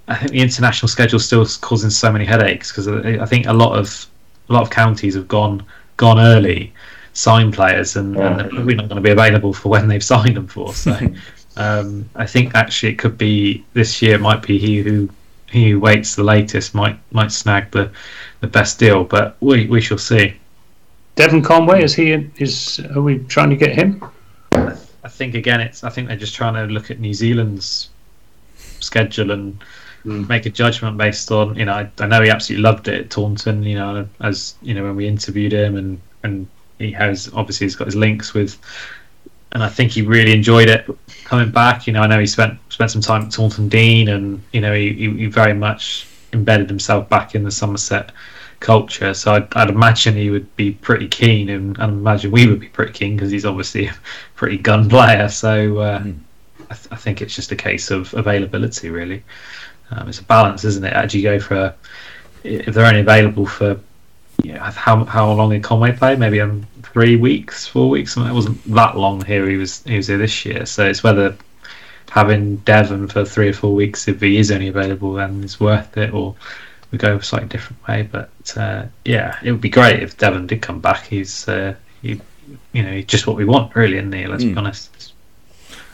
I think the international schedule still causing so many headaches because I think a lot of a lot of counties have gone gone early, signed players, and, Yeah. and they're probably not going to be available for when they've signed them for. So um, I think actually it could be this year It might be he who he who waits the latest might might snag the the best deal, but we we shall see. Devon Conway is he? Is are we trying to get him? I think again, it's I think they're just trying to look at New Zealand's schedule and Mm. make a judgment based on you know I, I know he absolutely loved it at Taunton you know as you know when we interviewed him and and he has obviously he's got his links with and I think he really enjoyed it coming back. You know I know he spent spent some time at Taunton Deane and you know he, he, he very much embedded himself back in the Somerset culture. So I'd, I'd imagine he would be pretty keen and, and I imagine we would be pretty keen because he's obviously a pretty gun player. So uh, I, th- I think it's just a case of availability really um, it's a balance, isn't it? As you go for, if they're only available for, yeah, how how long did Conway play? Maybe um, three weeks, four weeks. Something. It wasn't that long here. He was he was here this year, so it's whether having Devon for three or four weeks, if he is only available, then it's worth it, or we go a slightly different way. But uh, yeah, it would be great if Devon did come back. He's uh, he, you know, he's just what we want, really, isn't he? Let's be honest.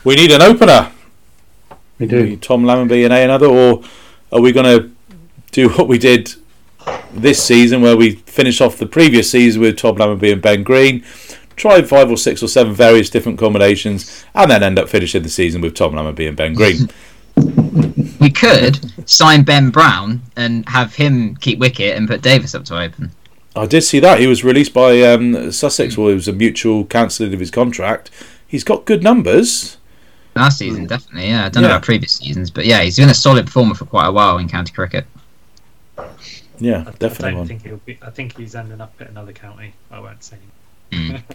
We need an opener. We do. Tom Lammonby and A another, or are we going to do what we did this season, where we finish off the previous season with Tom Lammonby and Ben Green, try five or six or seven various different combinations, and then end up finishing the season with Tom Lammonby and Ben Green? We could sign Ben Brown and have him keep wicket and put Davies up to open. I did see that he was released by um, Sussex. Well, it was a mutual cancelling of his contract. He's got good numbers. Last season, definitely, yeah. I don't know about previous seasons, but yeah, he's been a solid performer for quite a while in county cricket. Yeah, I, I definitely don't one. think he'll be. I think he's ending up at another county. I won't say.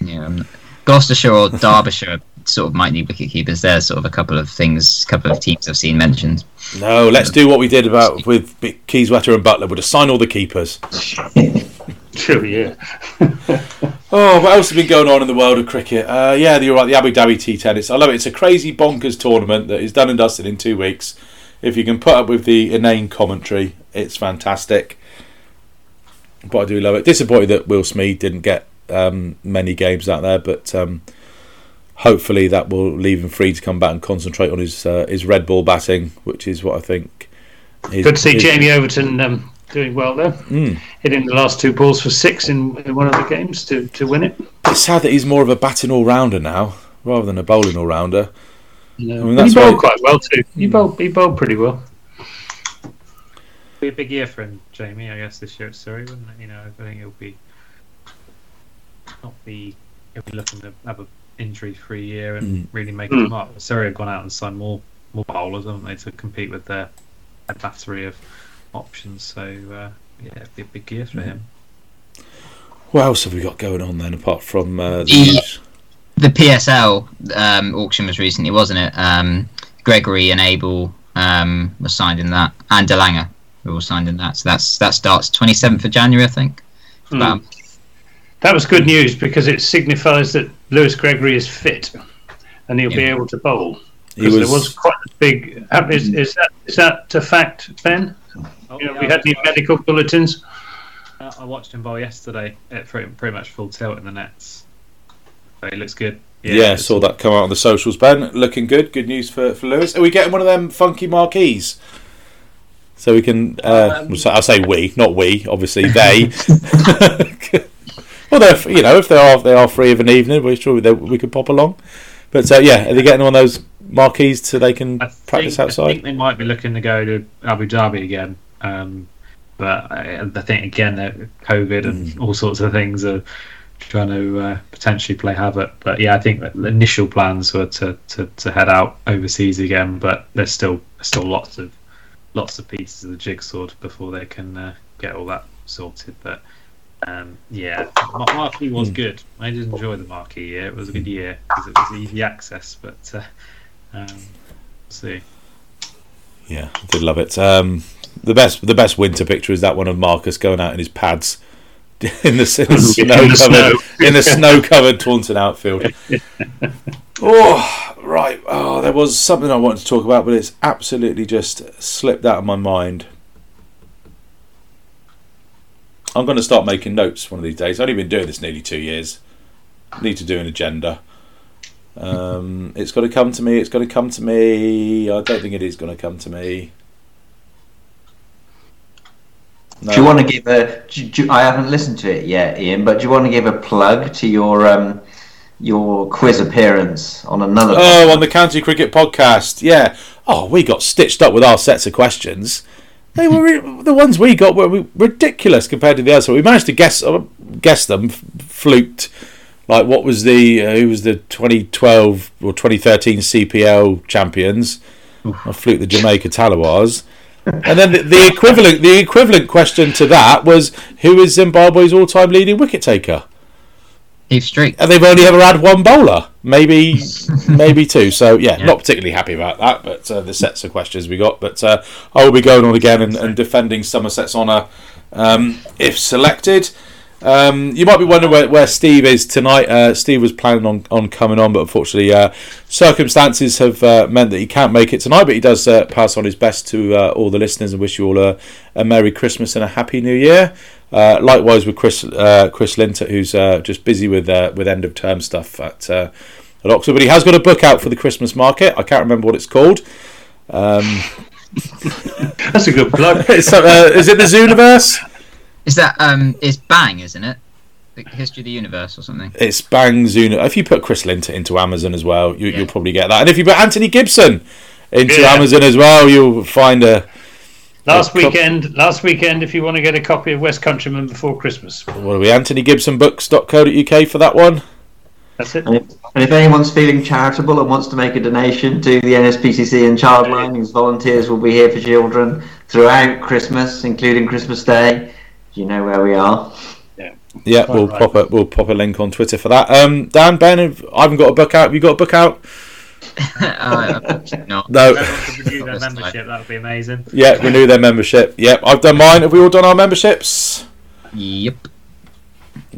Yeah, um, Gloucestershire or Derbyshire sort of might need wicket keepers. There's sort of a couple of things, a couple of teams I've seen mentioned. No, let's do what we did about with Kieswetter and Buttler. We'll assign all the keepers. True, yeah. Oh, what else has been going on in the world of cricket? Uh, yeah, you're right. The Abu Dhabi T tennis. I love it. It's a crazy bonkers tournament that is done and dusted in two weeks. If you can put up with the inane commentary, it's fantastic. But I do love it. Disappointed that Will Smeed didn't get um, many games out there, but um, hopefully that will leave him free to come back and concentrate on his uh, his red ball batting, which is what I think. is- Good to see is- Jamie Overton um, doing well there, Mm. hitting the last two balls for six in, in one of the games to, to win it. It's sad that he's more of a batting all rounder now rather than a bowling all rounder. You know, I mean, he bowled why- quite well too. He bowled, he bowled pretty well. Be a big year for him, Jamie. I guess this year at Surrey, wouldn't it? You know, I think he'll be not be he'll be looking to have a injury-free year and really make Mm. them up. Surrey have gone out and signed more more bowlers, haven't they, to compete with their, their battery of options. So uh, yeah, it'd be a big year for him. What else have we got going on then apart from uh, the The- news? The PSL um, auction was recently, wasn't it? Um, Gregory and Abell um, were signed in that, and de Lange were all signed in that. So that's that starts 27th of January, I think. About- That was good news because it signifies that Lewis Gregory is fit and he'll be able to bowl. Because was, there was quite a big. uh, Is, is that is that a fact, Ben? Oh, You know, yeah, we I had any medical bulletins. Uh, I watched him bowl yesterday at pretty, pretty much full tilt in the nets. So he looks good. yeah, it's- saw that come out on the socials. Ben, looking good. Good news for, for Lewis. Are we getting one of them funky marquees? So we can. Uh, Um, I'll say we, not we. Obviously they. well, they're you know if they are they are free of an evening, we're sure they, we could pop along. But uh, yeah, are they getting one of those marquees so they can I practice think, I outside? think they might be looking to go to Abu Dhabi again. Um, but I, I think again that COVID and Mm. all sorts of things are trying to uh, potentially play havoc. But yeah, I think the initial plans were to, to, to head out overseas again. But there's still still lots of lots of pieces of the jigsaw before they can uh, get all that sorted. But um, yeah, Mar- Marquee was Mm. good. I did enjoy the Marquee year. It was a good year because it was easy access. But uh, um, see. Yeah, I did love it. Um, the best the best winter picture is that one of Marcus going out in his pads in the, snow covered in the snow covered Taunton outfield. oh right. Oh, there was something I wanted to talk about, but it's absolutely just slipped out of my mind. I'm going to start making notes one of these days. I've only been doing this nearly two years. Need to do an agenda. Um, it's got to come to me. It's got to come to me. I don't think it is going to come to me. No. Do you want to give a? Do, do, I haven't listened to it yet, Ian. But do you want to give a plug to your um, your quiz appearance on another? Oh, on the County Cricket podcast. Yeah. Oh, we got stitched up with our sets of questions. They were the ones we got were ridiculous compared to the others. So we managed to guess uh, guess them, fluked. Like what was the uh, who was the 2012 or 2013 CPL champions? I fluked the Jamaica Tallawahs. And then the, the equivalent the equivalent question to that was who is Zimbabwe's all time leading wicket taker? Steve Street. And they've only ever had one bowler, maybe maybe two. So yeah, yeah. not particularly happy about that. But uh, the sets of questions we got. But uh, I will be going on again and, and defending Somerset's honour um, if selected. Um, you might be wondering where, where Steve is tonight. Uh, Steve was planning on, on coming on, but unfortunately, uh, circumstances have uh, meant that he can't make it tonight. But he does uh, pass on his best to uh, all the listeners and wish you all a, a Merry Christmas and a Happy New Year. Uh, likewise with Chris Chris Lintott, who's just busy with with end of term stuff at, at Oxford. But he has got a book out for the Christmas market. I can't remember what it's called. Um, That's a good plug. is it the Zooniverse? Is that um? It's Bang, isn't it? The History of the Universe or something. It's Bang Zuna. If you put Chris Lintott into Amazon as well, you, will probably get that. And if you put Anthony Gibson into yeah. Amazon as well, you'll find a. Last a weekend, last weekend, if you want to get a copy of West Countryman before Christmas. What are we? AnthonyGibsonBooks.co.uk for that one. That's it. And if, and if, anyone's feeling charitable and wants to make a donation to the NSPCC and Childline, whose volunteers will be here for children throughout Christmas, including Christmas Day, you know where we are. Yeah, yeah, we'll right. pop a we'll pop a link on Twitter for that. Um, Dan, Ben, I haven't got a book out. Have you got a book out? uh, no. No. renew their membership. That would be amazing. Yeah, renew their membership. Yep, I've done mine. Have we all done our memberships? Yep.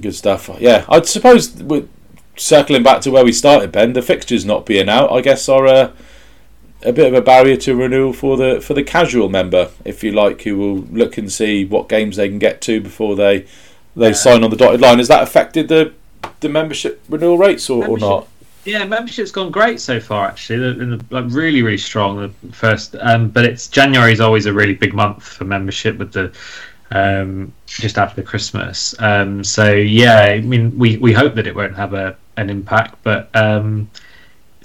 Good stuff. Yeah, I suppose we're circling back to where we started, Ben. The fixtures not being out, I guess, are. Uh, a bit of a barrier to renewal for the for the casual member, if you like, who will look and see what games they can get to before they they yeah. sign on the dotted line. Has that affected the the membership renewal rates or, membership, or not? Yeah, membership's gone great so far. Actually, the, like really really strong. The first, um, but it's January is always a really big month for membership with the um, just after Christmas. Um, so yeah, I mean, we, we hope that it won't have a an impact, but um,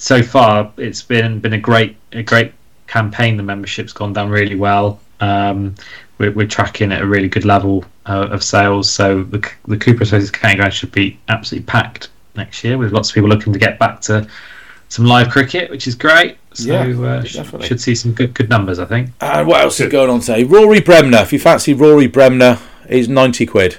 so far it's been been a great a great campaign. The membership's gone down really well. Um, we're, we're, tracking at a really good level uh, of sales. So the the Cooper Associates County Ground should be absolutely packed next year with lots of people looking to get back to some live cricket, which is great. So yeah, uh, should, should see some good good numbers, I think. And what else is going on today? Rory Bremner. If you fancy Rory Bremner, is ninety quid.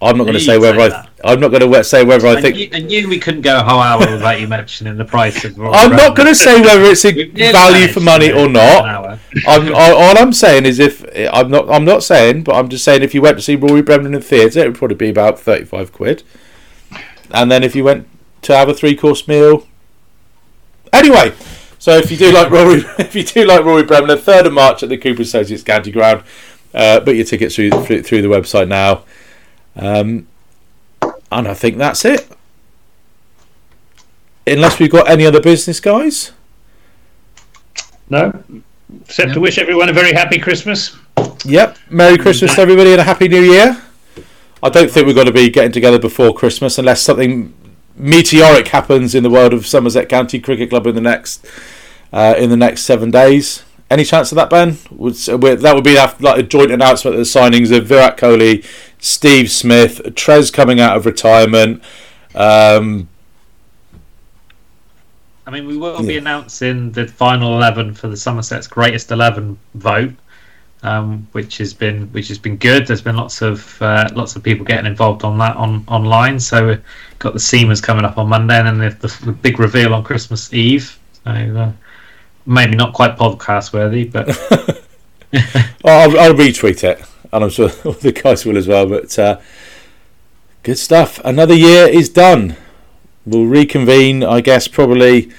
I'm not going to say whether I. That. I'm not going to say whether I, think. I knew we couldn't go a whole hour without you mentioning the price of. I'm not going to say whether it's a value for money or not. I'm, all I'm saying is if I'm not. I'm not saying, but I'm just saying if you went to see Rory Bremner in the theatre, it would probably be about thirty-five quid. And then if you went to have a three-course meal, anyway. So if you do like Rory, if you do like Rory Bremner, third of March at the Cooper Associates County Ground, uh, book your tickets through through the website now. Um, and I think that's it. Unless we've got any other business, guys. No, except to wish everyone a very happy Christmas. Yep, Merry Christmas to everybody and a Happy New Year. I don't think we're going to be getting together before Christmas unless something meteoric happens in the world of Somerset County Cricket Club in the next uh, in the next seven days. Any chance of that, Ben? Would, that would be like a joint announcement of the signings of Virat Kohli, Steve Smith, Trez coming out of retirement. Um, I mean, we will yeah. be announcing the final eleven for the Somerset's greatest eleven vote, um, which has been which has been good. There's been lots of uh, lots of people getting involved on that on online. So we've got the Seamers coming up on Monday, and then the, the, big reveal on Christmas Eve. So uh, maybe not quite podcast worthy, but I'll, I'll retweet it and I'm sure the guys will as well. But uh, good stuff. Another year is done. We'll reconvene, I guess, probably.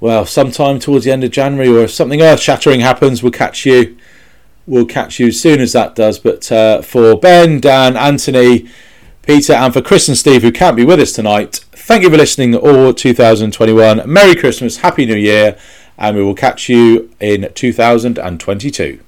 Well, sometime towards the end of January, or if something earth-shattering happens, we'll catch you we'll catch you as soon as that does. But uh, for Ben, Dan, Anthony, Peter, and for Chris and Steve, who can't be with us tonight, thank you for listening all 2021. Merry Christmas, Happy New Year, and we will catch you in 2022.